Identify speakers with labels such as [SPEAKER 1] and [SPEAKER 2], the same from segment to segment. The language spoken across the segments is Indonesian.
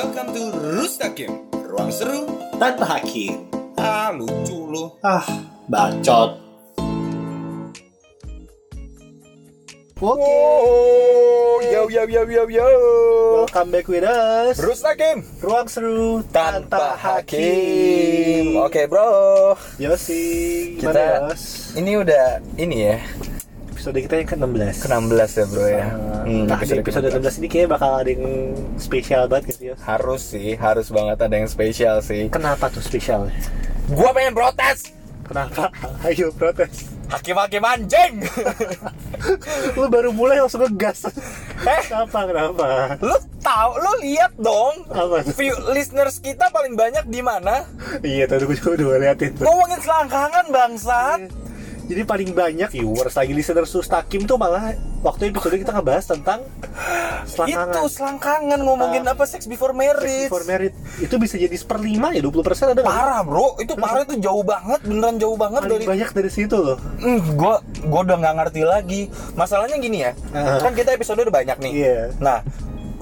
[SPEAKER 1] Welcome to Rustakim Ruang seru
[SPEAKER 2] tanpa hakim.
[SPEAKER 1] Ah lucu lu
[SPEAKER 2] Ah, bacot. Oke,
[SPEAKER 1] Oh, yo yo yo yo yo.
[SPEAKER 2] Welcome back with us.
[SPEAKER 1] Rustakim
[SPEAKER 2] Ruang seru
[SPEAKER 1] tanpa hakim. Oke bro.
[SPEAKER 2] Yosi,
[SPEAKER 1] Kita
[SPEAKER 2] Yos?
[SPEAKER 1] Ini udah Ini ya
[SPEAKER 2] Episode kita yang ke-16
[SPEAKER 1] ke-16 ya bro ya Hmm,
[SPEAKER 2] Nah, di episode
[SPEAKER 1] ke-16.
[SPEAKER 2] 16 ini kayaknya bakal ada yang spesial banget gitu Yos
[SPEAKER 1] Harus sih Harus banget ada yang spesial sih
[SPEAKER 2] Kenapa tuh spesial?
[SPEAKER 1] Gua pengen protes
[SPEAKER 2] Kenapa? Ayo protes
[SPEAKER 1] Hakim-hakim anjing
[SPEAKER 2] Lu baru mulai langsung ngegas
[SPEAKER 1] Eh
[SPEAKER 2] Kenapa? Kenapa?
[SPEAKER 1] Lu tahu, lu lihat dong
[SPEAKER 2] Apa tuh?
[SPEAKER 1] View listeners kita paling banyak di mana?
[SPEAKER 2] Iya, tadi gue juga udah liatin tuh
[SPEAKER 1] Ngomongin selangkangan bangsat.
[SPEAKER 2] Jadi paling banyak viewers lagi listener Sustakim tuh malah waktu episode kita ngebahas tentang selangkangan.
[SPEAKER 1] Itu selangkangan ngomongin
[SPEAKER 2] Ah.
[SPEAKER 1] apa sex before marriage.
[SPEAKER 2] Before married itu bisa jadi seperlima ya 20% ada nggak?
[SPEAKER 1] Parah bro, itu parah itu jauh banget, beneran jauh banget
[SPEAKER 2] Paling
[SPEAKER 1] dari.
[SPEAKER 2] banyak dari situ loh.
[SPEAKER 1] Hmm, gua gua udah nggak ngerti lagi. Masalahnya gini ya,
[SPEAKER 2] Ah.
[SPEAKER 1] kan kita episode udah banyak nih.
[SPEAKER 2] Iya.
[SPEAKER 1] Nah,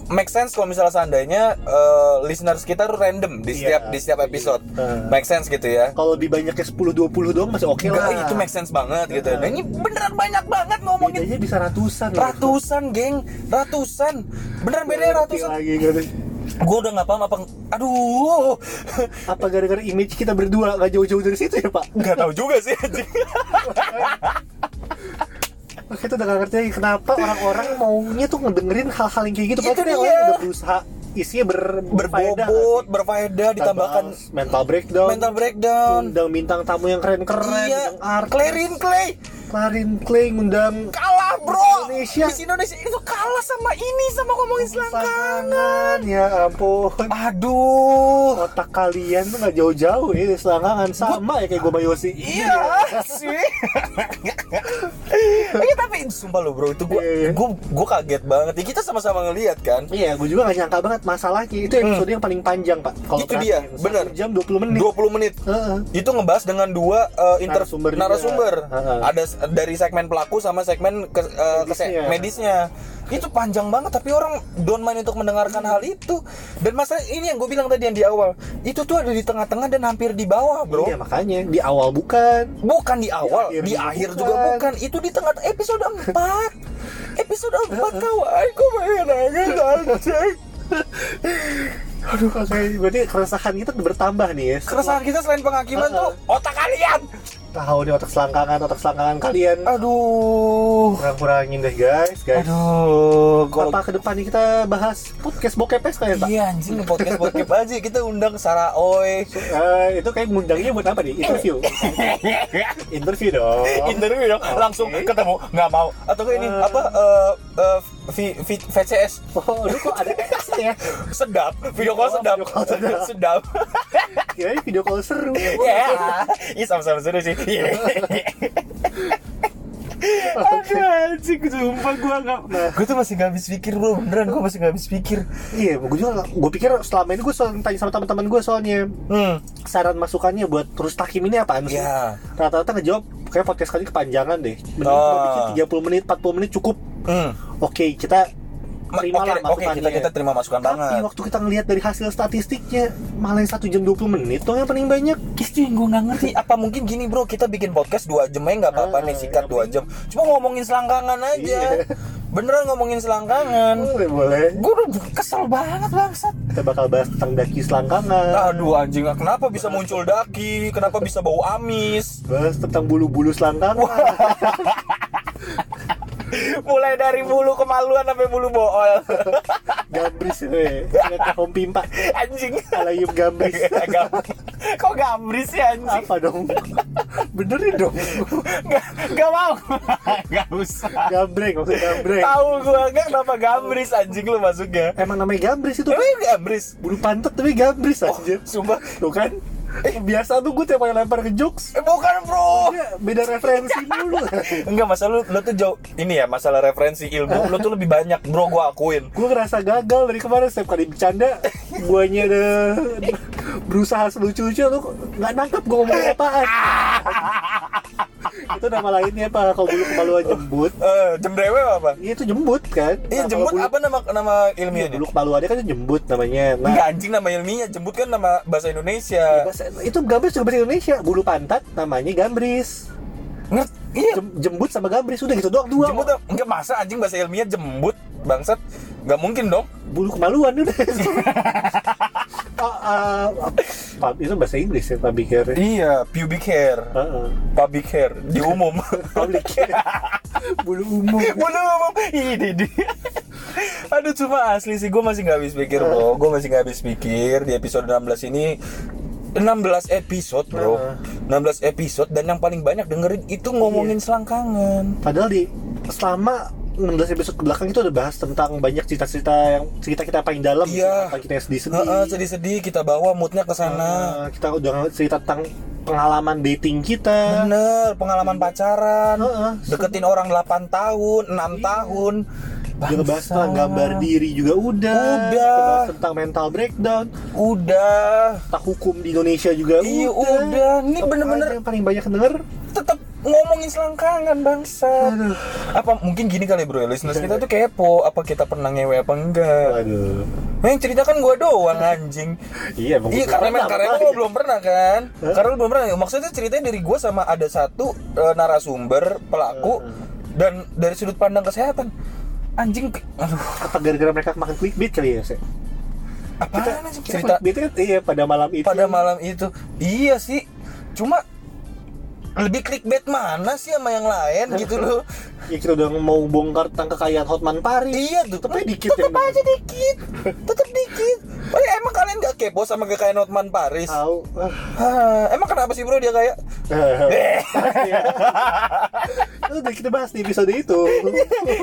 [SPEAKER 1] make sense kalau misalnya seandainya eh, listeners kita tuh random di
[SPEAKER 2] Iya.
[SPEAKER 1] setiap di setiap episode.
[SPEAKER 2] Ah.
[SPEAKER 1] Make sense gitu ya.
[SPEAKER 2] Kalau lebih banyaknya 10 20 doang masih oke
[SPEAKER 1] Enggak,
[SPEAKER 2] lah.
[SPEAKER 1] itu make sense banget gitu.
[SPEAKER 2] Ah.
[SPEAKER 1] Nah, ini beneran banyak banget ngomongin
[SPEAKER 2] Bedanya bisa ratusan loh.
[SPEAKER 1] ratusan geng ratusan beneran bedanya
[SPEAKER 2] Ngerti
[SPEAKER 1] ratusan
[SPEAKER 2] lagi gitu.
[SPEAKER 1] gue udah nggak paham apa aduh
[SPEAKER 2] Apa gara-gara image kita berdua nggak jauh-jauh dari situ ya, Pak?
[SPEAKER 1] nggak tahu juga sih anjing
[SPEAKER 2] Oke, itu udah gak ngerti lagi kenapa orang-orang maunya tuh ngedengerin hal-hal yang kayak gitu.
[SPEAKER 1] Itu dia.
[SPEAKER 2] lain udah berusaha isinya ber berfaedah
[SPEAKER 1] berbobot berfaedah ditambahkan
[SPEAKER 2] mental breakdown,
[SPEAKER 1] mental breakdown.
[SPEAKER 2] Undang bintang tamu yang keren-keren,
[SPEAKER 1] iya Clarin Clay
[SPEAKER 2] Clarin Clay, undang
[SPEAKER 1] kalah bro
[SPEAKER 2] Indonesia.
[SPEAKER 1] Miss Indonesia itu kalah sama ini sama ngomongin selangkangan.
[SPEAKER 2] Ya ampun,
[SPEAKER 1] aduh
[SPEAKER 2] otak kalian tuh nggak jauh-jauh ya selangkangan sama ya kayak gue sama Yosi.
[SPEAKER 1] Iya sih. Iya tapi sumpah lo bro itu gue
[SPEAKER 2] Iya, iya.
[SPEAKER 1] gue gue kaget banget. Ya, kita sama-sama ngelihat kan.
[SPEAKER 2] Iya, gue juga gak nyangka banget masalahnya itu episode yang paling panjang pak.
[SPEAKER 1] Hmm. Itu dia, bener.
[SPEAKER 2] Satu jam 20 menit.
[SPEAKER 1] 20 menit.
[SPEAKER 2] Heeh.
[SPEAKER 1] Itu ngebahas dengan dua uh, inter
[SPEAKER 2] Narasumber
[SPEAKER 1] narasumber.
[SPEAKER 2] Heeh.
[SPEAKER 1] Ada s- dari segmen pelaku sama segmen ke, uh,
[SPEAKER 2] Medisnya.
[SPEAKER 1] medisnya. Itu panjang banget tapi orang don't mind untuk mendengarkan hal itu. Dan masalah ini yang gue bilang tadi yang di awal. Itu tuh ada di tengah-tengah dan hampir di bawah, Bro.
[SPEAKER 2] Iya makanya di awal bukan.
[SPEAKER 1] Bukan di awal,
[SPEAKER 2] akhir
[SPEAKER 1] di akhir
[SPEAKER 2] bukan.
[SPEAKER 1] juga bukan. Itu di tengah episode 4. episode 4 kawan, gue pengen nangis anjing.
[SPEAKER 2] Aduh, oke. Berarti keresahan kita bertambah nih ya.
[SPEAKER 1] Keresahan kita selain penghakiman tuh otak kalian.
[SPEAKER 2] Tahu nih otak selangkangan, otak selangkangan kalian.
[SPEAKER 1] Aduh.
[SPEAKER 2] Kurang-kurangin deh guys, guys.
[SPEAKER 1] Aduh, kalau
[SPEAKER 2] Apa ke depannya kita bahas podcast bokepes kalian pak?
[SPEAKER 1] Iya anjing podcast podcast aja kita undang Sarah Oi.
[SPEAKER 2] Eh, itu kayak ngundangnya buat apa nih? Interview. Interview dong.
[SPEAKER 1] Interview dong, langsung
[SPEAKER 2] Oke.
[SPEAKER 1] ketemu nggak mau atau kayak ini
[SPEAKER 2] Eh.
[SPEAKER 1] apa eh eh, V- V- VCS
[SPEAKER 2] Oh, lu kok ada ya?
[SPEAKER 1] sedap video call
[SPEAKER 2] Oh,
[SPEAKER 1] sedap
[SPEAKER 2] video call sedap.
[SPEAKER 1] sedap
[SPEAKER 2] Kirain video call seru.
[SPEAKER 1] ya iya sama-sama seru sih Iya. Aduh anjing, sumpah gue gak
[SPEAKER 2] Nah.
[SPEAKER 1] Gue tuh masih gak habis pikir bro, beneran gue masih gak habis pikir
[SPEAKER 2] Iya, gue juga gue pikir selama ini gue selalu tanya sama teman-teman gue soalnya
[SPEAKER 1] Hmm,
[SPEAKER 2] saran masukannya buat terus takim ini apaan sih?
[SPEAKER 1] Iya.
[SPEAKER 2] Rata-rata ngejawab kayak podcast kali kepanjangan deh. Mending
[SPEAKER 1] Oh.
[SPEAKER 2] kita bikin 30 menit, 40 menit cukup.
[SPEAKER 1] hmm
[SPEAKER 2] Oke, kita
[SPEAKER 1] Ma-
[SPEAKER 2] terima
[SPEAKER 1] Oke,
[SPEAKER 2] lah
[SPEAKER 1] oke,
[SPEAKER 2] masukannya.
[SPEAKER 1] kita, kita terima masukan
[SPEAKER 2] Tapi
[SPEAKER 1] banget
[SPEAKER 2] waktu kita ngelihat dari hasil statistiknya malah yang 1 jam 20 menit dong yang paling banyak.
[SPEAKER 1] Itu yang gue gak ngerti Apa mungkin gini bro Kita bikin podcast 2 jam aja gak apa-apa
[SPEAKER 2] Ah,
[SPEAKER 1] nih Sikat
[SPEAKER 2] yang
[SPEAKER 1] 2 jam Cuma ngomongin selangkangan aja
[SPEAKER 2] Iya.
[SPEAKER 1] Beneran ngomongin selangkangan
[SPEAKER 2] Boleh, boleh.
[SPEAKER 1] Gue udah kesel banget bangsat
[SPEAKER 2] Kita bakal bahas tentang daki selangkangan.
[SPEAKER 1] Aduh anjing Kenapa bisa muncul daki Kenapa bisa bau amis
[SPEAKER 2] Bahas tentang bulu-bulu selangkangan.
[SPEAKER 1] Mulai dari bulu kemaluan sampai bulu bool
[SPEAKER 2] gambris ya. Ingat Om Pimpa.
[SPEAKER 1] Anjing
[SPEAKER 2] Alayum gambris.
[SPEAKER 1] Gam- Kok gambris ya anjing
[SPEAKER 2] Apa dong? Benerin dong.
[SPEAKER 1] Gak, gak mau Gak usah
[SPEAKER 2] Gambreng, maksudnya gambreng.
[SPEAKER 1] Tahu gue gak kenapa gambris anjing lu masuknya
[SPEAKER 2] Emang namanya gambris itu
[SPEAKER 1] Emang gambris
[SPEAKER 2] bulu pantat tapi gambris
[SPEAKER 1] Oh,
[SPEAKER 2] aja.
[SPEAKER 1] sumpah
[SPEAKER 2] Tuh kan? Biasa tuh gue tiap kali lempar ke jokes.
[SPEAKER 1] Eh, bukan bro.
[SPEAKER 2] Beda referensi mulu.
[SPEAKER 1] Enggak masalah lu, lu tuh jauh Ini ya masalah referensi ilmu. Lu tuh lebih banyak bro gue akuin.
[SPEAKER 2] Gue ngerasa gagal dari kemarin setiap kali bercanda guanya ada berusaha selucu-lucu lu nggak nangkep gue ngomong apaan itu nama lainnya apa kalau bulu kemaluan jembut
[SPEAKER 1] Eh, jembrewe apa?
[SPEAKER 2] Iya itu jembut kan
[SPEAKER 1] Iya,
[SPEAKER 2] Nah,
[SPEAKER 1] jembut
[SPEAKER 2] bulu-
[SPEAKER 1] apa nama nama
[SPEAKER 2] Iya,
[SPEAKER 1] ilmiahnya?
[SPEAKER 2] bulu kemaluannya kan jembut namanya nah
[SPEAKER 1] Enggak anjing nama ilmiahnya, jembut kan nama bahasa Indonesia.
[SPEAKER 2] bahasa- itu gambris juga bahasa Indonesia bulu pantat namanya gambris
[SPEAKER 1] Ngerti? Iya.
[SPEAKER 2] Jem- jembut sama gambris udah gitu doang dua
[SPEAKER 1] Jembut enggak masa anjing bahasa ilmiah jembut bangsat. Enggak mungkin dong.
[SPEAKER 2] bulu kemaluan udah Ah, pub- itu bahasa Inggris ya public hair
[SPEAKER 1] Iya, pubic hair,
[SPEAKER 2] Heeh.
[SPEAKER 1] public hair di umum.
[SPEAKER 2] public hair bulu umum
[SPEAKER 1] Bulu umum. Ini di. Aduh cuma asli sih gue masih nggak habis pikir bro. Gue masih nggak habis pikir di episode 16 ini 16 episode bro. 16 episode dan yang paling banyak dengerin itu ngomongin selangkangan.
[SPEAKER 2] Padahal di selama 16 episode ke belakang itu udah bahas tentang banyak cerita-cerita yang cerita kita paling dalam
[SPEAKER 1] Iya.
[SPEAKER 2] tentang kita yang sedih-sedih.
[SPEAKER 1] Heeh, sedih-sedih kita bawa moodnya ke sana.
[SPEAKER 2] Eh, kita udah cerita tentang pengalaman dating kita.
[SPEAKER 1] Bener, pengalaman pacaran,
[SPEAKER 2] Heeh.
[SPEAKER 1] deketin orang 8 tahun, 6 tahun.
[SPEAKER 2] Juga bahas
[SPEAKER 1] Bangsa.
[SPEAKER 2] tentang gambar diri juga udah.
[SPEAKER 1] Udah.
[SPEAKER 2] Kita bahas tentang mental breakdown,
[SPEAKER 1] Udah.
[SPEAKER 2] tentang hukum di Indonesia juga
[SPEAKER 1] Iya,
[SPEAKER 2] udah.
[SPEAKER 1] udah. Ini
[SPEAKER 2] Apa
[SPEAKER 1] bener-bener-
[SPEAKER 2] yang paling banyak denger.
[SPEAKER 1] Tetap ngomongin selangkangan bangsa.
[SPEAKER 2] Aduh.
[SPEAKER 1] Apa mungkin gini kali bro, listeners kita tuh kepo, apa kita pernah ngewe apa enggak?
[SPEAKER 2] Waduh.
[SPEAKER 1] Nah, yang cerita kan gua doang anjing.
[SPEAKER 2] Iya,
[SPEAKER 1] Iya karena emang karena emang lo belum pernah kan? Karena lo belum pernah. Maksudnya ceritanya dari gua sama ada satu eh, narasumber pelaku dan dari sudut pandang kesehatan. Anjing, aduh,
[SPEAKER 2] Apa gara-gara mereka makan clickbait kali ya,
[SPEAKER 1] anjing
[SPEAKER 2] Kita
[SPEAKER 1] cerita
[SPEAKER 2] clickbait kan iya pada malam itu.
[SPEAKER 1] pada malam itu? Iya sih, cuma lebih clickbait mana sih sama yang lain gitu loh?
[SPEAKER 2] Ya kita udah mau bongkar tentang kekayaan Hotman Paris.
[SPEAKER 1] Iya tuh,
[SPEAKER 2] Tapi dikit
[SPEAKER 1] tetep
[SPEAKER 2] yang
[SPEAKER 1] aja dikit, tetep dikit. Oh, ya, emang kalian gak kepo sama kekayaan Hotman Paris?
[SPEAKER 2] tahu. Ah.
[SPEAKER 1] Emang kenapa sih bro dia kayak?
[SPEAKER 2] Udah kita bahas di episode itu.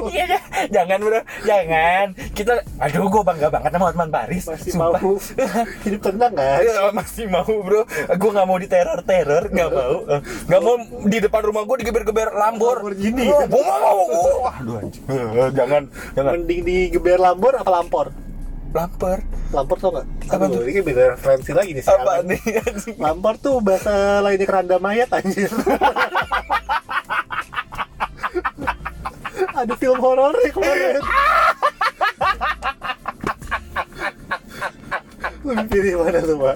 [SPEAKER 1] Iya, jangan bro, jangan. Kita, aduh, gue bangga banget sama Hotman Paris.
[SPEAKER 2] Masih
[SPEAKER 1] Sumpah.
[SPEAKER 2] mau hidup tenang kan?
[SPEAKER 1] Masih mau bro. Gue nggak mau diteror-teror, nggak mau. Nggak mau di depan rumah gue digeber-geber Lambor.
[SPEAKER 2] Lamborghini.
[SPEAKER 1] Oh, Gue mau. Aduh, anjing. Eh, jangan, jangan.
[SPEAKER 2] Mending di geber Lambor apa Lampor?
[SPEAKER 1] Lampor.
[SPEAKER 2] Lampor tau gak?
[SPEAKER 1] Apa
[SPEAKER 2] Aduh,
[SPEAKER 1] tuh?
[SPEAKER 2] Ini beda referensi lagi nih
[SPEAKER 1] Apa
[SPEAKER 2] sekarang.
[SPEAKER 1] nih? anjing?
[SPEAKER 2] Lampor tuh bahasa lainnya keranda mayat anjir. Ada film horor nih kemarin. Lebih pilih mana tuh, Pak?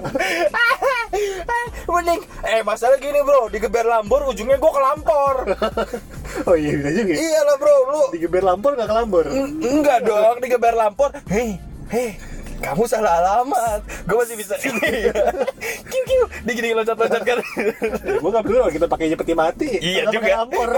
[SPEAKER 1] Mending, eh masalah gini bro, digeber Lambor ujungnya gue ke Lampor.
[SPEAKER 2] Oh iya, bisa juga.
[SPEAKER 1] iya lah bro, lu
[SPEAKER 2] Di geber Lampor gak ke Lambor?
[SPEAKER 1] Eng- Enggak dong, digeber Lampor. Hei, hei, kamu salah alamat. Gue masih bisa ini. kiu kiu, dia gini loncat-loncat kan.
[SPEAKER 2] Ya, gue gak perlu kita pakainya peti mati.
[SPEAKER 1] Iya
[SPEAKER 2] Nggak
[SPEAKER 1] juga.
[SPEAKER 2] Lampor.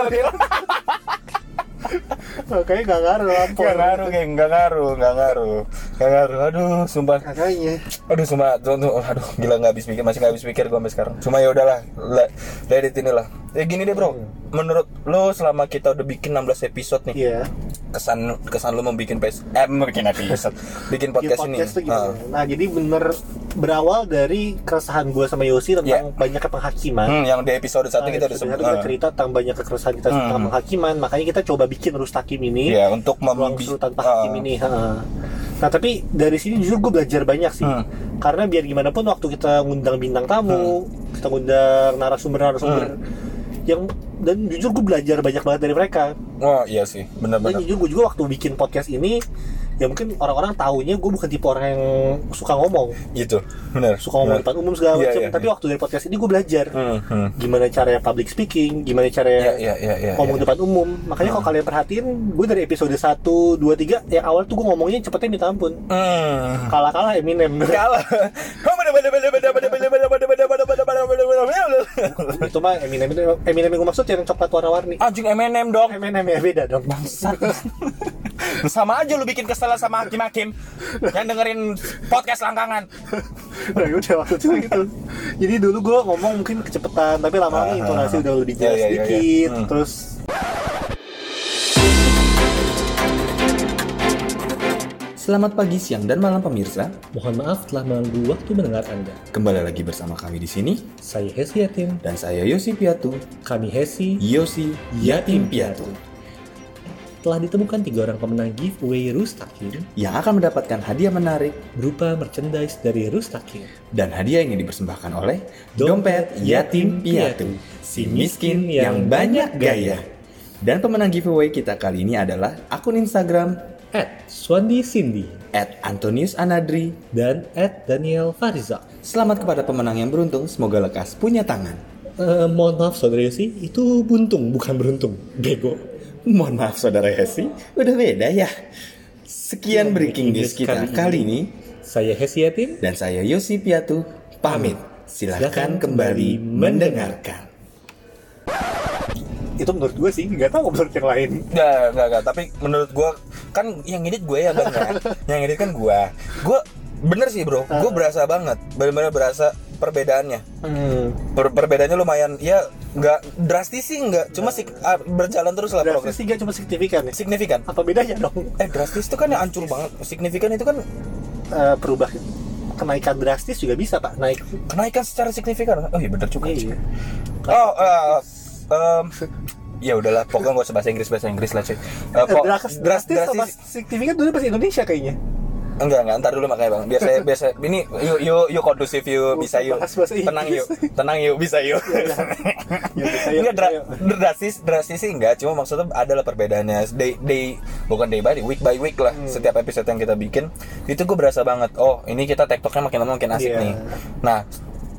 [SPEAKER 2] Makanya gak ngaruh Lampor.
[SPEAKER 1] Gak ngaruh, geng, gak ngaruh, gak ngaruh, gak ngaruh. Aduh, sumpah.
[SPEAKER 2] Makanya.
[SPEAKER 1] Aduh, sumpah, tuh, tuh, aduh, gila nggak habis pikir, masih nggak habis pikir gue sampai sekarang. Cuma ya udahlah, let it inilah. Ya gini deh bro, menurut lo selama kita udah bikin 16 episode nih,
[SPEAKER 2] Iya.
[SPEAKER 1] Kesan kesan lo membikin pes, eh membikin episode, bikin podcast,
[SPEAKER 2] Bikin
[SPEAKER 1] ini.
[SPEAKER 2] podcast tuh gimana?
[SPEAKER 1] Ah.
[SPEAKER 2] Nah, jadi bener berawal dari keresahan gue sama Yosi tentang
[SPEAKER 1] Iya.
[SPEAKER 2] banyaknya penghakiman.
[SPEAKER 1] Hmm, yang di episode satu
[SPEAKER 2] Nah,
[SPEAKER 1] kita udah
[SPEAKER 2] episode
[SPEAKER 1] sebut.
[SPEAKER 2] satu kita
[SPEAKER 1] ah.
[SPEAKER 2] cerita tentang banyak keresahan kita tentang
[SPEAKER 1] Hmm.
[SPEAKER 2] penghakiman, makanya kita coba bikin Rustakim ini
[SPEAKER 1] Iya, untuk
[SPEAKER 2] ruang
[SPEAKER 1] membi-
[SPEAKER 2] kesulitan
[SPEAKER 1] ah.
[SPEAKER 2] penghakim ini. ha. Nah, tapi dari sini justru gue belajar banyak sih.
[SPEAKER 1] Hmm.
[SPEAKER 2] Karena biar gimana pun waktu kita ngundang bintang tamu, kita ngundang narasumber-narasumber
[SPEAKER 1] Hmm.
[SPEAKER 2] Yang dan jujur gue belajar banyak banget dari mereka.
[SPEAKER 1] Oh iya sih,
[SPEAKER 2] Dan
[SPEAKER 1] benar-benar.
[SPEAKER 2] jujur gue juga waktu bikin podcast ini ya mungkin orang-orang taunya gue bukan tipe orang yang suka ngomong
[SPEAKER 1] Gitu, benar.
[SPEAKER 2] suka ngomong di depan umum segala
[SPEAKER 1] Iya,
[SPEAKER 2] macam
[SPEAKER 1] iya,
[SPEAKER 2] tapi
[SPEAKER 1] iya.
[SPEAKER 2] waktu dari podcast ini gue belajar
[SPEAKER 1] Hmm, hmm.
[SPEAKER 2] gimana caranya public speaking gimana caranya
[SPEAKER 1] iya, iya, iya.
[SPEAKER 2] ngomong
[SPEAKER 1] iya.
[SPEAKER 2] depan umum makanya kalau kalian perhatiin gue dari episode 1, 2, 3 yang awal tuh gue ngomongnya cepetnya minta ampun
[SPEAKER 1] Hmm.
[SPEAKER 2] kalah-kalah Eminem
[SPEAKER 1] Kalah.
[SPEAKER 2] itu mah Eminem itu Eminem yang gue maksud yang coklat warna-warni
[SPEAKER 1] Anjing M&M dong.
[SPEAKER 2] Eminem ya beda dong
[SPEAKER 1] Bangsat. Sama aja lu bikin kesel sama hakim-hakim yang dengerin podcast langkangan.
[SPEAKER 2] nah udah waktu itu gitu jadi dulu gue ngomong mungkin kecepatan tapi lama-lama
[SPEAKER 1] Ah,
[SPEAKER 2] intonasi
[SPEAKER 1] ah,
[SPEAKER 2] udah
[SPEAKER 1] ah.
[SPEAKER 2] lebih
[SPEAKER 1] Iya,
[SPEAKER 2] jelas
[SPEAKER 1] iya, iya, iya.
[SPEAKER 2] sedikit
[SPEAKER 1] Hmm.
[SPEAKER 2] terus
[SPEAKER 1] Selamat pagi, siang, dan malam pemirsa.
[SPEAKER 2] mohon maaf telah mengganggu waktu mendengar anda
[SPEAKER 1] Kembali lagi bersama kami di sini
[SPEAKER 2] saya Hesi Yatim
[SPEAKER 1] dan saya Yosi Piatu.
[SPEAKER 2] kami Hesi
[SPEAKER 1] Yosi Yatim Piatu.
[SPEAKER 2] telah ditemukan tiga orang pemenang giveaway Rustakin
[SPEAKER 1] yang akan mendapatkan hadiah menarik
[SPEAKER 2] berupa merchandise dari Rustakin.
[SPEAKER 1] dan hadiah ini dipersembahkan oleh Dompet Yatim Piatu, si miskin yang banyak gaya. Dan pemenang giveaway kita kali ini adalah akun Instagram
[SPEAKER 2] At Swandi Cindy
[SPEAKER 1] at Antonius Anadri.
[SPEAKER 2] dan at Daniel Fariza.
[SPEAKER 1] Selamat kepada pemenang yang beruntung, semoga lekas punya tangan.
[SPEAKER 2] Eh, mohon maaf saudara Yosi, itu buntung bukan beruntung. Bego.
[SPEAKER 1] Mohon maaf saudara Hesi, udah beda ya. Sekian breaking news kita kali ini.
[SPEAKER 2] Saya Hesi Yatim.
[SPEAKER 1] Dan saya Yosi Piatu, pamit. Silahkan kembali mendengarkan.
[SPEAKER 2] Itu menurut gue sih, nggak tahu menurut yang lain.
[SPEAKER 1] Nggak, nggak, nggak. Tapi menurut gua kan yang edit gue ya bang ya. yang edit kan gua. Gua bener sih bro. Gue berasa banget. Bener-bener berasa perbedaannya.
[SPEAKER 2] Hmm.
[SPEAKER 1] Per- perbedaannya lumayan. Ya nggak drastis sih nggak. Cuma sih ah, berjalan terus lah
[SPEAKER 2] Drastis sih nggak cuma signifikan ya.
[SPEAKER 1] Signifikan.
[SPEAKER 2] Apa bedanya dong?
[SPEAKER 1] Eh drastis itu kan yang hancur banget. Signifikan itu kan
[SPEAKER 2] Eh, perubah kenaikan drastis juga bisa pak naik.
[SPEAKER 1] kenaikan secara signifikan. Oh iya bener juga.
[SPEAKER 2] Iya.
[SPEAKER 1] Oh, eh, em, ya udahlah. Pokoknya gak usah bahasa Inggris bahasa Inggris lah cuy. Pok-
[SPEAKER 2] Drastis,
[SPEAKER 1] dras-
[SPEAKER 2] drastis
[SPEAKER 1] drastis
[SPEAKER 2] signifikan dulu bahasa Indonesia kayaknya.
[SPEAKER 1] Enggak, enggak, ntar dulu makanya bang Biasa, biasa, ini yuk, yuk, yuk kondusif yuk, bisa yuk Tenang yuk, tenang yuk, bisa yuk
[SPEAKER 2] Ya, yuk,
[SPEAKER 1] Enggak, dra- drastis, drastis sih enggak Cuma maksudnya adalah perbedaannya day, day, bukan day by day, week by week lah
[SPEAKER 2] Hmm.
[SPEAKER 1] Setiap episode yang kita bikin Itu gue berasa banget, oh ini kita tektoknya makin lama makin asik
[SPEAKER 2] Iya.
[SPEAKER 1] nih Nah,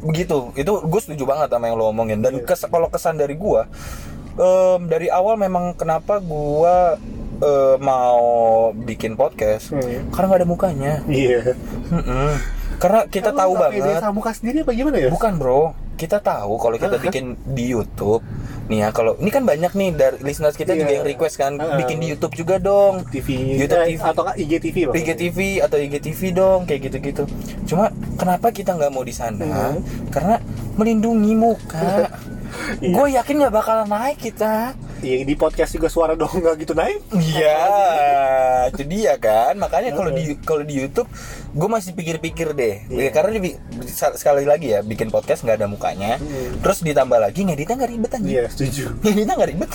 [SPEAKER 1] begitu, itu gue setuju banget sama yang lo omongin Dan
[SPEAKER 2] Iya.
[SPEAKER 1] kes, kalau kesan dari gue em, Dari awal memang kenapa gue eh, mau bikin podcast
[SPEAKER 2] Hmm.
[SPEAKER 1] Karena nggak ada mukanya
[SPEAKER 2] Iya.
[SPEAKER 1] Mm-mm. Karena kita
[SPEAKER 2] Kamu
[SPEAKER 1] tahu banget.
[SPEAKER 2] sama muka sendiri apa gimana ya?
[SPEAKER 1] Bukan bro, kita tahu kalau kita bikin di YouTube. Nih ya, kalau ini kan banyak nih dari listeners kita juga
[SPEAKER 2] Iya.
[SPEAKER 1] yang request kan
[SPEAKER 2] Heeh.
[SPEAKER 1] bikin di YouTube juga dong.
[SPEAKER 2] TV,
[SPEAKER 1] YouTube
[SPEAKER 2] eh,
[SPEAKER 1] TV.
[SPEAKER 2] atau nggak IGTV bang?
[SPEAKER 1] IGTV atau IGTV dong kayak gitu-gitu. Cuma kenapa kita nggak mau di sana?
[SPEAKER 2] Hmm.
[SPEAKER 1] Karena melindungi muka.
[SPEAKER 2] Iya.
[SPEAKER 1] Gue yakin nggak bakalan naik kita.
[SPEAKER 2] Iya di podcast juga suara dong nggak gitu naik.
[SPEAKER 1] Iya, itu dia kan. Makanya kalau di kalau di YouTube, gue masih pikir-pikir deh.
[SPEAKER 2] Iya.
[SPEAKER 1] Karena di, sekali lagi ya, bikin podcast nggak ada mukanya.
[SPEAKER 2] Hmm.
[SPEAKER 1] Terus ditambah lagi ngeditnya nggak ribet aja.
[SPEAKER 2] Iya setuju.
[SPEAKER 1] Ngeditnya nggak ribet.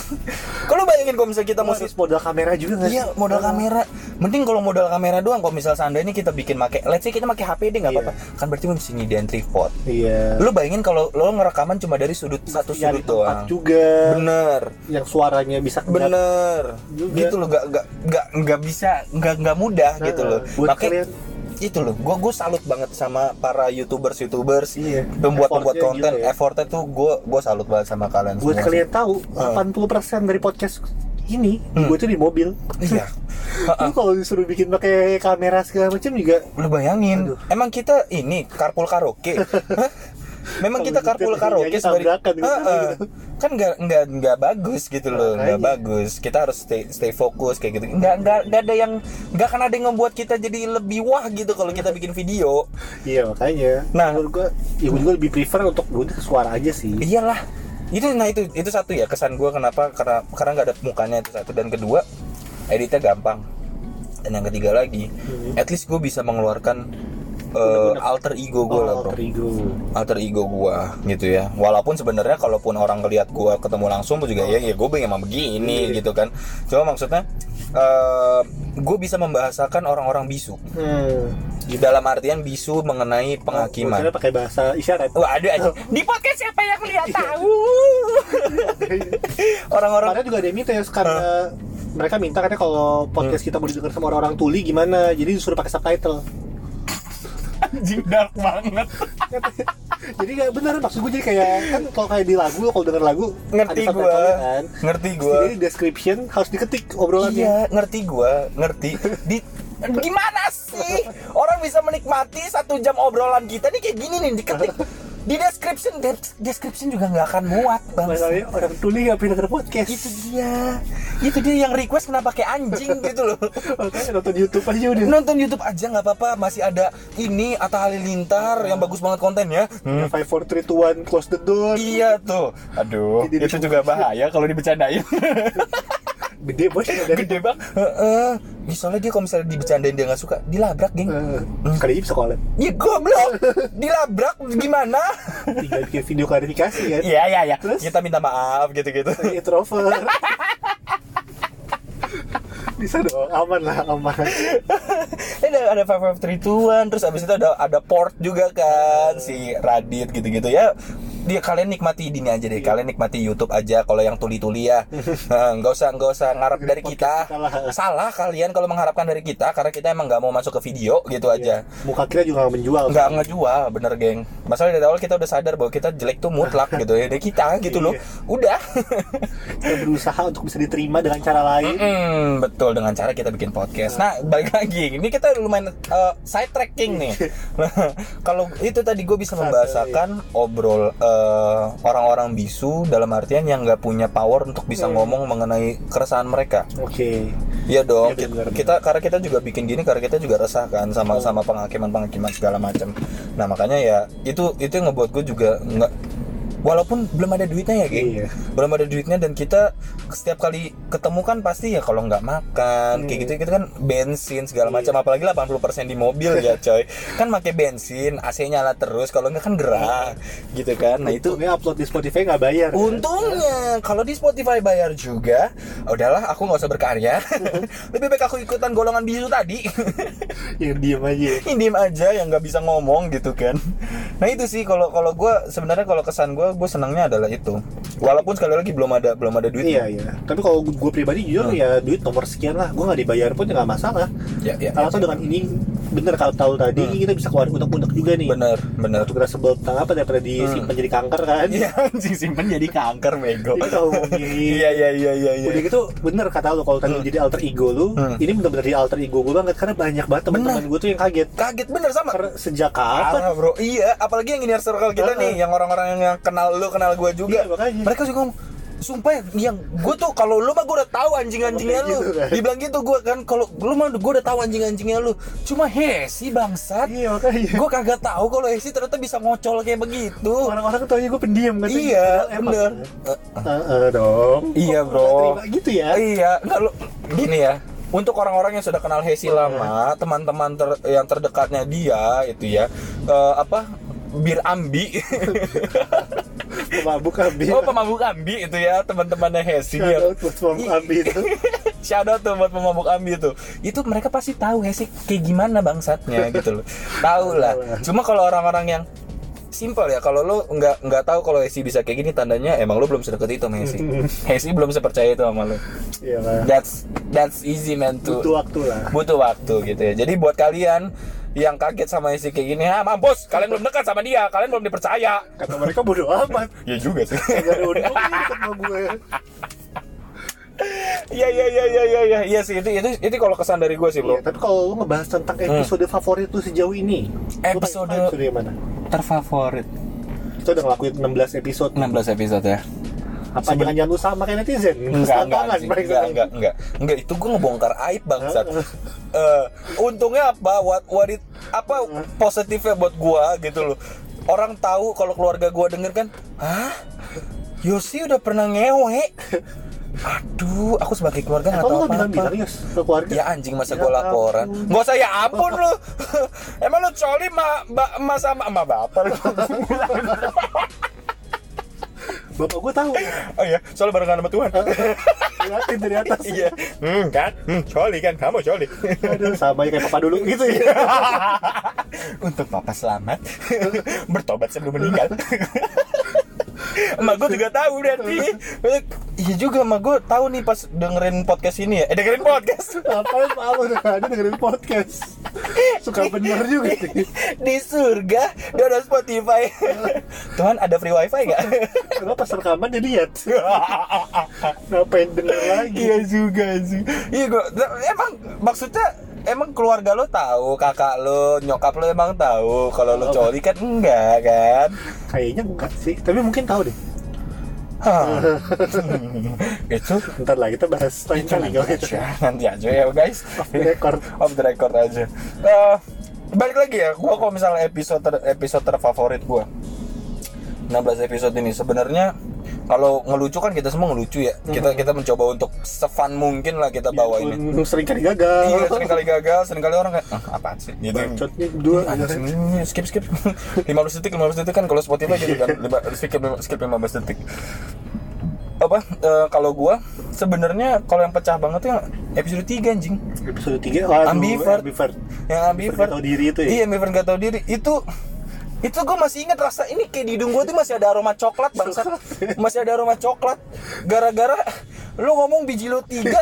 [SPEAKER 1] kalau bayangin kalau misalnya kita mau
[SPEAKER 2] harus modal kamera juga nggak?
[SPEAKER 1] Iya, modal kamera. Mending kalau modal kamera doang. Kalau misal seandainya kita bikin make, let's say kita make HP deh nggak
[SPEAKER 2] Iya.
[SPEAKER 1] apa-apa. Kan berarti mesti nyediain tripod.
[SPEAKER 2] Iya.
[SPEAKER 1] Lu bayangin kalau lo ngerekaman cuma dari sudut satu sudut doang.
[SPEAKER 2] juga.
[SPEAKER 1] Bener.
[SPEAKER 2] Yang suaranya bisa kelihatan.
[SPEAKER 1] bener
[SPEAKER 2] Juga.
[SPEAKER 1] gitu loh gak gak gak gak bisa gak gak mudah
[SPEAKER 2] Nah,
[SPEAKER 1] gitu loh makanya itu loh gue gue salut banget sama para youtubers youtubers
[SPEAKER 2] Iya.
[SPEAKER 1] pembuat pembuat konten
[SPEAKER 2] gila ya.
[SPEAKER 1] effortnya tuh gue gue salut banget sama kalian
[SPEAKER 2] Buat
[SPEAKER 1] semua
[SPEAKER 2] kalian tahu,
[SPEAKER 1] Ah.
[SPEAKER 2] 80% dari podcast ini
[SPEAKER 1] Hmm.
[SPEAKER 2] gue tuh di mobil.
[SPEAKER 1] iya
[SPEAKER 2] Lu kalau disuruh bikin pakai kamera segala macam juga
[SPEAKER 1] lu bayangin
[SPEAKER 2] Aduh.
[SPEAKER 1] emang kita ini carpool karaoke? Memang kita carpool
[SPEAKER 2] nyetir
[SPEAKER 1] karaoke
[SPEAKER 2] tabrakan gitu,
[SPEAKER 1] Heeh.
[SPEAKER 2] gitu.
[SPEAKER 1] kan nggak nggak nggak bagus gitu loh nggak bagus kita harus stay stay fokus kayak gitu nggak nggak nggak ada yang nggak akan ada yang membuat kita jadi lebih wah gitu kalau kita bikin video
[SPEAKER 2] Iya makanya.
[SPEAKER 1] Nah.
[SPEAKER 2] menurut gue, ya gue juga lebih prefer untuk udah suara aja sih.
[SPEAKER 1] iyalah itu nah itu itu satu ya kesan gue kenapa karena karena nggak ada mukanya itu satu dan kedua editnya gampang dan yang ketiga lagi
[SPEAKER 2] Hmm.
[SPEAKER 1] at least gue bisa mengeluarkan uh, alter ego gue lah
[SPEAKER 2] Oh,
[SPEAKER 1] bro
[SPEAKER 2] terigu.
[SPEAKER 1] alter ego gua gitu ya walaupun sebenarnya kalaupun orang ngelihat gua ketemu langsung juga ya ya gue emang begini
[SPEAKER 2] Iya.
[SPEAKER 1] gitu kan cuma maksudnya gue bisa membahasakan orang-orang bisu
[SPEAKER 2] Hmm.
[SPEAKER 1] Dalam artian bisu mengenai penghakiman.
[SPEAKER 2] Maksudnya pakai bahasa isyarat.
[SPEAKER 1] Wah ada aja. Di podcast siapa yang lihat tahu? Orang-orang
[SPEAKER 2] Padahal juga ada yang minta ya karena mereka minta katanya kalau podcast kita mau didengar sama orang-orang tuli gimana, jadi disuruh pakai subtitle.
[SPEAKER 1] anjing dark banget.
[SPEAKER 2] Jadi nggak bener maksud gue jadi kayak kan kalau kayak di lagu kalau denger lagu
[SPEAKER 1] ngerti
[SPEAKER 2] ada
[SPEAKER 1] gua.
[SPEAKER 2] subtitlenya kan.
[SPEAKER 1] ngerti gua
[SPEAKER 2] Jadi di description harus diketik obrolannya.
[SPEAKER 1] Iya, ngerti gua, ngerti. Di gimana sih orang bisa menikmati satu jam obrolan kita nih kayak gini nih diketik di description des- description juga nggak akan muat bang
[SPEAKER 2] Masalahnya orang tuli nggak denger podcast.
[SPEAKER 1] itu dia itu dia yang request kenapa kayak anjing gitu loh
[SPEAKER 2] Makanya nonton YouTube aja udah.
[SPEAKER 1] nonton YouTube aja nggak apa-apa masih ada ini Atta Halilintar yang bagus banget kontennya hmm.
[SPEAKER 2] Five, four, three, two, one, close the door.
[SPEAKER 1] Iya tuh, aduh,
[SPEAKER 2] Jadi
[SPEAKER 1] itu juga bahaya kalau dibercandain.
[SPEAKER 2] Gede bos
[SPEAKER 1] Gede bang. Heeh. Misalnya dia kalau misalnya dibercandain dia nggak suka, dilabrak geng.
[SPEAKER 2] Eh, Kali ini bisa collab.
[SPEAKER 1] Ya goblok, dilabrak gimana?
[SPEAKER 2] Tinggal bikin video klarifikasi kan.
[SPEAKER 1] Iya iya iya.
[SPEAKER 2] Terus?
[SPEAKER 1] Kita minta maaf gitu-gitu.
[SPEAKER 2] Introvert. bisa dong aman lah aman
[SPEAKER 1] ada ada five five three two one terus abis itu ada ada port juga kan si Radit gitu-gitu ya dia kalian nikmati ini aja deh. Kalian nikmati YouTube aja kalau yang tuli-tuli ya. Nah, nggak usah nggak usah ngarap dari kita.
[SPEAKER 2] kita lah.
[SPEAKER 1] salah kalian kalau mengharapkan dari kita karena kita emang nggak mau masuk ke video gitu aja.
[SPEAKER 2] Muka kita juga nggak menjual.
[SPEAKER 1] Nggak ngejual bener geng masalah dari awal kita udah sadar bahwa kita jelek tuh mutlak gitu ya. Dari kita gitu loh.
[SPEAKER 2] Iya.
[SPEAKER 1] udah.
[SPEAKER 2] Kita berusaha untuk bisa diterima dengan cara lain.
[SPEAKER 1] Mm, betul. Dengan cara kita bikin podcast. Nah balik lagi, ini kita lumayan uh, side tracking nih. Kalau itu tadi gue bisa membahasakan obrol uh, orang-orang bisu dalam artian yang nggak punya power untuk bisa ngomong mengenai keresahan mereka.
[SPEAKER 2] oke.
[SPEAKER 1] Iya dong,
[SPEAKER 2] Iya,
[SPEAKER 1] kita, kita karena kita juga bikin gini karena kita juga resah kan sama sama penghakiman-penghakiman segala macam. Nah makanya ya itu itu yang ngebuat gue juga nggak walaupun belum ada duitnya ya geng
[SPEAKER 2] Iya.
[SPEAKER 1] belum ada duitnya dan kita setiap kali ketemu kan pasti ya kalau nggak makan kayak gitu gitu kan bensin segala macam apalagi 80% di mobil ya coy kan pakai bensin AC nyala terus kalau nggak kan gerah gitu kan nah itu
[SPEAKER 2] Untungnya upload di Spotify nggak bayar
[SPEAKER 1] Untungnya kalau di Spotify bayar juga, udahlah aku nggak usah berkarya. Lebih baik aku ikutan golongan bisu tadi.
[SPEAKER 2] yang diem aja
[SPEAKER 1] Ini diem aja yang nggak bisa ngomong gitu kan. Nah itu sih kalau kalau gue sebenarnya kalau kesan gue gue senangnya adalah itu. Walaupun sekali lagi belum ada belum ada duit.
[SPEAKER 2] Iya iya. Tapi kalau gue pribadi jujur ya duit nomor sekian lah. Gue nggak dibayar pun ya nggak masalah.
[SPEAKER 1] Ya ya.
[SPEAKER 2] Karena tuh dengan ini bener kalau tahu tadi kita bisa keluar untuk-untuk juga nih.
[SPEAKER 1] Bener bener.
[SPEAKER 2] Untuk sebel tentang apa daripada disimpan jadi kanker kan.
[SPEAKER 1] Iya anjing simpen jadi kanker
[SPEAKER 2] ngomongin
[SPEAKER 1] Iya iya iya iya. iya.
[SPEAKER 2] Udah gitu bener kata lu kalau tadi jadi alter ego lu,
[SPEAKER 1] Hmm.
[SPEAKER 2] ini bener-bener jadi alter ego gue banget karena banyak banget teman-teman gue tuh yang kaget.
[SPEAKER 1] Kaget bener sama.
[SPEAKER 2] Karena sejak kapan?
[SPEAKER 1] Bro, iya. Apalagi yang inner circle kita
[SPEAKER 2] Heeh.
[SPEAKER 1] nih, yang orang-orang yang kenal lu, kenal gue juga.
[SPEAKER 2] Iya, makanya.
[SPEAKER 1] Mereka juga ngomong, sumpah ya, yang gue tuh kalau lu mah gue udah tahu anjing-anjingnya lu.
[SPEAKER 2] Gitu kan.
[SPEAKER 1] Dibilang gitu gue kan, kalau lu mah gue udah tahu anjing-anjingnya lu. Cuma Hesi bangsat.
[SPEAKER 2] Iya makanya.
[SPEAKER 1] Gue kagak tahu kalau Hesi ternyata bisa ngocol kayak begitu.
[SPEAKER 2] Orang-orang tuh gue pendiam kan.
[SPEAKER 1] Iya, bener.
[SPEAKER 2] Heeh dong.
[SPEAKER 1] Iya, bro.
[SPEAKER 2] gitu ya.
[SPEAKER 1] Iya, lu gini ya. Untuk orang-orang yang sudah kenal Hesi lama, teman-teman ter- yang terdekatnya dia itu ya, eh, apa bir ambi
[SPEAKER 2] Pemabuk ambil.
[SPEAKER 1] Oh pemabuk ambi itu ya teman-temannya Hesi ya.
[SPEAKER 2] Shout out buat pemabuk ambil itu.
[SPEAKER 1] Shout out tuh buat pemabuk ambi itu. Itu mereka pasti tahu Hesi kayak gimana bangsatnya gitu loh. Tahu lah. Cuma kalau orang-orang yang simple ya kalau lo nggak nggak tahu kalau Hesi bisa kayak gini tandanya emang lo belum sedekat itu sama Hesi. Hesi belum sepercaya itu sama lo.
[SPEAKER 2] Iya.
[SPEAKER 1] That's that's easy man to
[SPEAKER 2] Butuh waktu lah.
[SPEAKER 1] butuh waktu gitu ya. Jadi buat kalian yang kaget sama Hesi kayak gini, ah mampus, kalian belum dekat sama dia, kalian belum dipercaya.
[SPEAKER 2] Kata mereka bodoh amat.
[SPEAKER 1] Ya juga sih.
[SPEAKER 2] Gak ada sama gue.
[SPEAKER 1] Iya iya iya iya iya iya iya sih itu itu itu kalau kesan dari gue sih bro.
[SPEAKER 2] Iya, tapi kalau lu ngebahas tentang episode favorit lu sejauh ini,
[SPEAKER 1] Episode-
[SPEAKER 2] episode yang mana?
[SPEAKER 1] Terfavorit
[SPEAKER 2] Kita udah ngelakuin 16 episode.
[SPEAKER 1] 16 episode ya.
[SPEAKER 2] Apa jangan-jangan lu sama kayak netizen?
[SPEAKER 1] Enggak enggak
[SPEAKER 2] mereka.
[SPEAKER 1] enggak enggak enggak enggak itu gue ngebongkar aib bangsat. Eh, untungnya apa? What what it, apa positifnya buat gua gitu loh. Orang tahu kalau keluarga gua denger kan, "Hah? Yosi udah pernah ngewe?" Aduh, aku sebagai keluarga nggak tahu apa-apa.
[SPEAKER 2] bilang Yos ke keluarga?
[SPEAKER 1] Ya anjing masa
[SPEAKER 2] Ya
[SPEAKER 1] gue laporan. Gak usah ya ampun lu. Emang lu coli ma, ba, ma sama sama bapak lu.
[SPEAKER 2] Bapak gue tahu.
[SPEAKER 1] oh iya, soal barengan sama Tuhan.
[SPEAKER 2] Liatin dari atas.
[SPEAKER 1] iya. Hmm, kan? Hmm, coli kan kamu coli.
[SPEAKER 2] Aduh, sama kayak papa dulu gitu ya.
[SPEAKER 1] Untuk papa selamat bertobat sebelum meninggal. Emak gue juga tahu berarti. Iya juga emak gue tahu nih pas dengerin podcast ini ya. Eh dengerin podcast.
[SPEAKER 2] Lu udah ada dengerin podcast? Suka bener juga sih.
[SPEAKER 1] Di surga, dia ada Spotify. Tuhan ada free wifi gak?
[SPEAKER 2] Kenapa pas rekaman dia lihat? Ngapain denger lagi?
[SPEAKER 1] Iya juga sih. Iya gua emang maksudnya emang keluarga lo tahu, kakak lo, nyokap lo emang tahu kalau lo coli kan enggak kan?
[SPEAKER 2] Kayaknya enggak sih, tapi mungkin tahu deh.
[SPEAKER 1] Hah. itu
[SPEAKER 2] Ntar lah kita bahas lain kali
[SPEAKER 1] nanti
[SPEAKER 2] kalau itu.
[SPEAKER 1] aja, nanti aja ya guys.
[SPEAKER 2] Off the record.
[SPEAKER 1] Off the record aja. Eh, balik lagi ya, gua kalau misalnya episode ter- episode terfavorit gua 16 episode ini sebenarnya kalau ngelucu kan kita semua ngelucu ya. Kita kita mencoba untuk sefun mungkin lah kita bawa ini.
[SPEAKER 2] Walaupun sering kali gagal.
[SPEAKER 1] Iya, sering kali gagal, sering kali orang kayak, ah, apaan sih? Gitu.
[SPEAKER 2] Bacotnya
[SPEAKER 1] anjing, ini skip skip 15 detik 15 detik kan kalau Spotify gitu kan Lima- skip skip 15 detik apa eh, kalau gua sebenarnya kalau yang pecah banget tuh yang episode 3 anjing
[SPEAKER 2] Episode 3 waduh,
[SPEAKER 1] Ambivert.
[SPEAKER 2] ambivert.
[SPEAKER 1] yang
[SPEAKER 2] Ambivert nggak tahu diri itu ya?
[SPEAKER 1] iya ambivert gak tahu diri itu itu gue masih ingat rasa ini kayak di hidung gue tuh masih ada aroma coklat bangsat. Masih ada aroma coklat. Gara-gara lu ngomong biji lo tiga.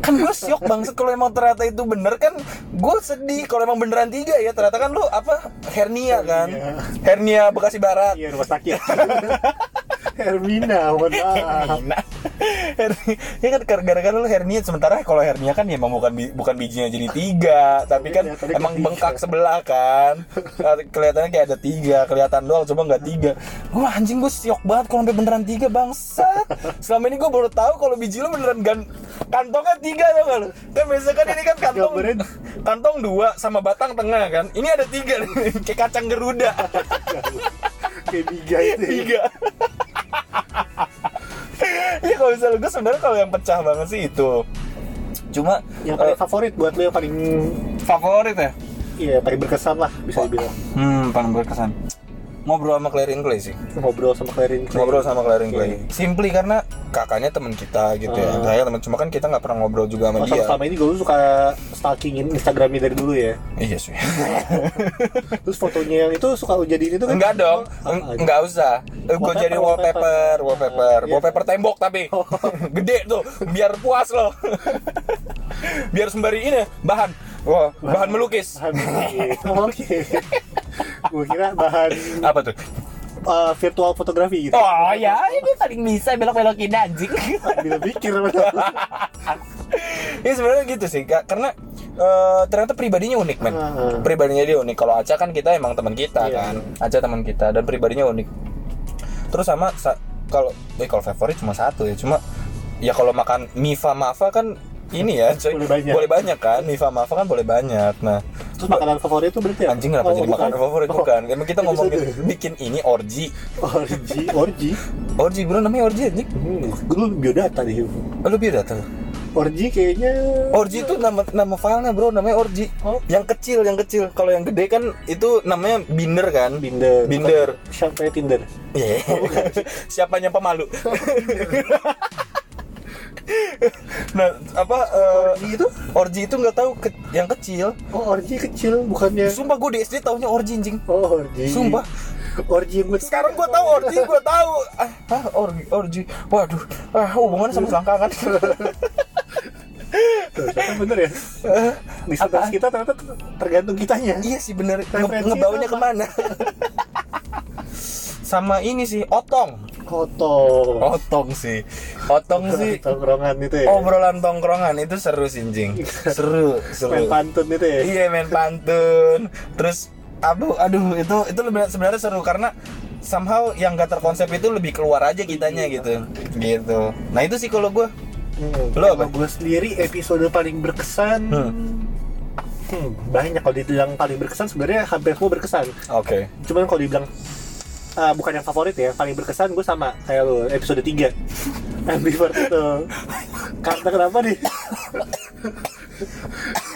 [SPEAKER 1] Kan gue syok bangsat kalau emang ternyata itu bener kan gue sedih kalau emang beneran tiga ya. Ternyata kan lu apa hernia kan? Hernia. Bekasi barat.
[SPEAKER 2] Iya rumah sakit. Hermina, mohon maaf.
[SPEAKER 1] Hernia. ya kan gara-gara lu hernia sementara kalau hernia kan ya emang bukan bukan bijinya jadi tiga tapi kan emang
[SPEAKER 2] tiga.
[SPEAKER 1] bengkak sebelah kan Nah, kelihatannya kayak ada tiga kelihatan doang cuma nggak tiga gue anjing gue siok banget kalau sampai beneran tiga bangsat selama ini gue baru tahu kalau biji lu beneran gan kantongnya tiga tau gak lu kan biasa kan ini kan kantong kantong dua sama batang tengah kan ini ada tiga nih kayak kacang geruda
[SPEAKER 2] Kayak biga itu. ya.
[SPEAKER 1] tiga Iya kalau misalnya gue sebenarnya kalau yang pecah banget sih itu. Cuma
[SPEAKER 2] Yang paling
[SPEAKER 1] eh,
[SPEAKER 2] favorit buat lo yang paling
[SPEAKER 1] favorit ya?
[SPEAKER 2] Iya paling berkesan lah bisa dibilang.
[SPEAKER 1] hmm paling berkesan ngobrol sama Clarin Clay sih
[SPEAKER 2] Ngobrol sama Clarin Clay.
[SPEAKER 1] ngobrol sama Clarin
[SPEAKER 2] Oke.
[SPEAKER 1] Clay simply karena kakaknya teman kita gitu ya
[SPEAKER 2] Ah.
[SPEAKER 1] saya teman cuma kan kita nggak pernah ngobrol juga sama
[SPEAKER 2] Oh, sama
[SPEAKER 1] dia
[SPEAKER 2] selama ini gue suka stalkingin Instagramnya dari dulu ya.
[SPEAKER 1] iya sih
[SPEAKER 2] Terus fotonya yang itu suka lo jadiin itu kan?
[SPEAKER 1] enggak dong
[SPEAKER 2] ah.
[SPEAKER 1] enggak usah gue
[SPEAKER 2] Wallpaper,
[SPEAKER 1] jadi wallpaper wallpaper
[SPEAKER 2] Iya.
[SPEAKER 1] wallpaper tembok tapi
[SPEAKER 2] Oh.
[SPEAKER 1] gede tuh biar puas loh biar sembari ini bahan wah bahan melukis
[SPEAKER 2] Bahan- Oke. Gue kira bahan
[SPEAKER 1] apa tuh
[SPEAKER 2] uh, virtual fotografi gitu.
[SPEAKER 1] Oh ya, ini paling bisa belok-belokin anjing.
[SPEAKER 2] Bila pikir
[SPEAKER 1] ya sebenarnya gitu sih, Kak. karena eh, ternyata pribadinya unik, men.
[SPEAKER 2] Ah.
[SPEAKER 1] Pribadinya dia unik. Kalau Aca kan kita emang teman kita
[SPEAKER 2] Iya.
[SPEAKER 1] kan. Aca teman kita dan pribadinya unik. Terus sama sa- kalau eh kalau favorit cuma satu ya, cuma ya kalau makan Mifa Mafa kan ini ya, coy.
[SPEAKER 2] Boleh banyak.
[SPEAKER 1] Boleh banyak kan? Mifa Mafa kan boleh banyak. Nah,
[SPEAKER 2] Terus makanan favorit itu berarti ya?
[SPEAKER 1] anjing kenapa
[SPEAKER 2] Oh,
[SPEAKER 1] jadi
[SPEAKER 2] bukan.
[SPEAKER 1] makanan favorit
[SPEAKER 2] Oh,
[SPEAKER 1] bukan? Emang kita ngomongin bikin ini orgi.
[SPEAKER 2] Orgi, orgi.
[SPEAKER 1] Orgi bro namanya orgi anjing.
[SPEAKER 2] Hmm, dulu biodata deh.
[SPEAKER 1] Oh, lu biar datang.
[SPEAKER 2] Orgi kayaknya
[SPEAKER 1] Orgi itu nama nama filenya bro, namanya Orgi.
[SPEAKER 2] Oh.
[SPEAKER 1] Yang kecil, yang kecil. Kalau yang gede kan itu namanya binder kan?
[SPEAKER 2] Binder.
[SPEAKER 1] Binder.
[SPEAKER 2] Siapa Tinder?
[SPEAKER 1] Iya. Siapanya pemalu? nah, apa eh,
[SPEAKER 2] Orgi itu?
[SPEAKER 1] Orgi itu nggak tahu ke- yang kecil.
[SPEAKER 2] Oh, orgi kecil bukannya
[SPEAKER 1] Sumpah gue di SD taunya Orgi anjing.
[SPEAKER 2] Oh, orgi.
[SPEAKER 1] Sumpah.
[SPEAKER 2] Orgi yang gue
[SPEAKER 1] Sekarang gue tahu Orgi, gue tahu. Ah, ah, Orgi, Orgi. Waduh, ah, hubungannya sama selangkangan.
[SPEAKER 2] Tuh, bener ya. Listeners
[SPEAKER 1] Apaan?
[SPEAKER 2] kita ternyata tergantung kitanya.
[SPEAKER 1] iya sih bener. Nge ngebaunya
[SPEAKER 2] apa?
[SPEAKER 1] ke mana? sama ini sih, otong.
[SPEAKER 2] Kotor.
[SPEAKER 1] Otong sih. Otong sih.
[SPEAKER 2] Tongkrongan itu ya.
[SPEAKER 1] Obrolan tongkrongan itu seru sih, Jing. Seru,
[SPEAKER 2] Main
[SPEAKER 1] seru.
[SPEAKER 2] pantun itu ya.
[SPEAKER 1] Iya, main pantun. Terus aduh, aduh itu itu lebih sebenarnya seru karena somehow yang gak terkonsep itu lebih keluar aja kitanya gitu. Gitu. Nah, itu sih kalau gue.
[SPEAKER 2] Hmm.
[SPEAKER 1] Lo apa?
[SPEAKER 2] Gue sendiri episode paling berkesan.
[SPEAKER 1] Hmm.
[SPEAKER 2] Hmm, banyak kalau dibilang paling berkesan sebenarnya hampir semua berkesan.
[SPEAKER 1] Oke.
[SPEAKER 2] Cuman kalau dibilang ah, bukan yang favorit ya, paling berkesan gue sama kayak lo episode 3 Ambivert itu. Karena kenapa nih?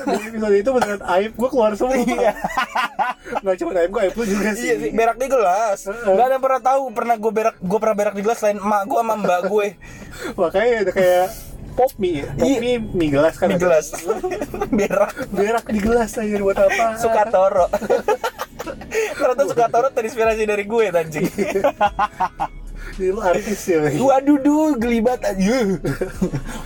[SPEAKER 2] Di episode itu beneran aib gue keluar semua.
[SPEAKER 1] Iya.
[SPEAKER 2] Nggak cuma aib gue, aib lu juga sih.
[SPEAKER 1] Iya berak di gelas.
[SPEAKER 2] Heeh.
[SPEAKER 1] Gak ada yang pernah tahu pernah gue berak gue pernah berak di gelas selain emak gue sama mbak gue.
[SPEAKER 2] Makanya udah kayak pop mie, pop
[SPEAKER 1] Iya.
[SPEAKER 2] mie mie gelas kan. Ada.
[SPEAKER 1] gelas. berak
[SPEAKER 2] Berak di gelas aja buat apa?
[SPEAKER 1] Sukatoro. Ternyata Sukatoro terinspirasi dari gue anjing.
[SPEAKER 2] Jadi lu artis ya.
[SPEAKER 1] Waduh, duh, gelibat aja.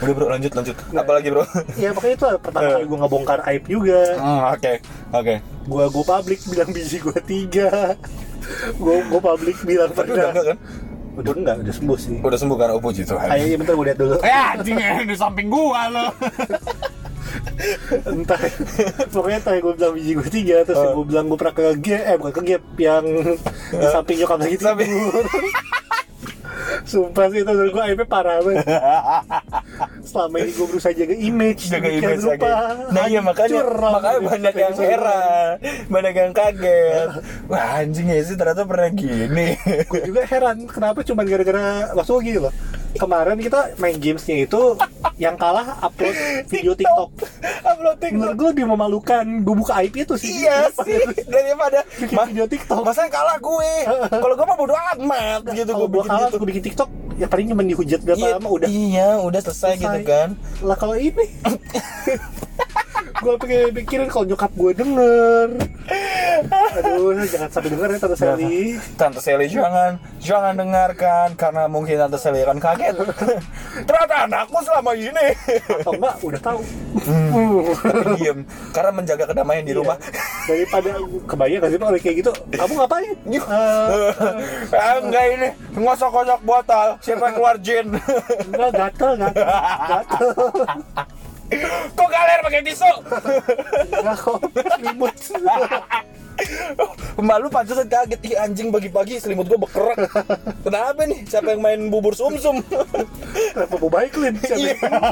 [SPEAKER 1] Udah bro, lanjut lanjut. Apalagi bro?
[SPEAKER 2] Ya makanya itu pertama kali gue ngebongkar aib juga.
[SPEAKER 1] Hmm, Oke, oke.
[SPEAKER 2] Gua go public bilang biji gua tiga. Gua go public bilang
[SPEAKER 1] Tapi udah enggak kan?
[SPEAKER 2] Udah enggak, udah sembuh sih.
[SPEAKER 1] Udah sembuh kan? Oh puji Tuhan.
[SPEAKER 2] Ayo bentar gue lihat dulu.
[SPEAKER 1] Ya, anjing di samping gua lo.
[SPEAKER 2] Entah. Pokoknya entah gue bilang biji gua tiga terus
[SPEAKER 1] Eh.
[SPEAKER 2] gue bilang gue pernah ke gap, eh bukan ke gap yang di samping nyokap lagi tidur. Sumpah sih itu gue aibnya parah banget. Selama ini gue berusaha jaga image,
[SPEAKER 1] Jaga image lagi. Nah iya makanya
[SPEAKER 2] hancur
[SPEAKER 1] makanya banyak yang heran, banyak yang kaget. Wah anjing ya sih ternyata pernah gini.
[SPEAKER 2] gue juga heran kenapa cuma gara-gara maksud gue gini loh kemarin kita main gamesnya itu yang kalah upload video TikTok,
[SPEAKER 1] Upload TikTok.
[SPEAKER 2] menurut gue lebih memalukan gue buka IP itu sih
[SPEAKER 1] Iya sih daripada
[SPEAKER 2] bikin
[SPEAKER 1] Ma-
[SPEAKER 2] video TikTok
[SPEAKER 1] Masanya kalah gue. Kalau gue mah bodo amat gitu
[SPEAKER 2] kalau
[SPEAKER 1] gue
[SPEAKER 2] kalah
[SPEAKER 1] gitu.
[SPEAKER 2] gue bikin TikTok ya paling cuma dihujat berapa
[SPEAKER 1] iya,
[SPEAKER 2] lama udah
[SPEAKER 1] iya udah selesai,
[SPEAKER 2] Selesai.
[SPEAKER 1] gitu kan
[SPEAKER 2] lah kalau ini gue pengen pikirin kalau nyokap gue denger. Aduh jangan sampai denger ya tante Sally.
[SPEAKER 1] Tante Sally jangan jangan dengarkan karena mungkin Tante Sally akan kaget. Ternyata anakku selama ini.
[SPEAKER 2] Atau enggak udah tahu.
[SPEAKER 1] Tapi diem karena menjaga kedamaian di
[SPEAKER 2] Iya.
[SPEAKER 1] rumah.
[SPEAKER 2] Daripada kebayang gak sih orang kayak gitu? Kamu ngapain? Eh,
[SPEAKER 1] ah, enggak ini ngosok-ngosok botol siapa yang keluar jin
[SPEAKER 2] enggak gatel gatel. Gatel
[SPEAKER 1] kok kalian pakai tisu?
[SPEAKER 2] Enggak kok. Selimut.
[SPEAKER 1] Emak lu pantesan kaget. Ih anjing pagi-pagi selimut gua bekerak Kenapa nih? Siapa yang main bubur sumsum?
[SPEAKER 2] kenapa mau baik Lin? Siapa yang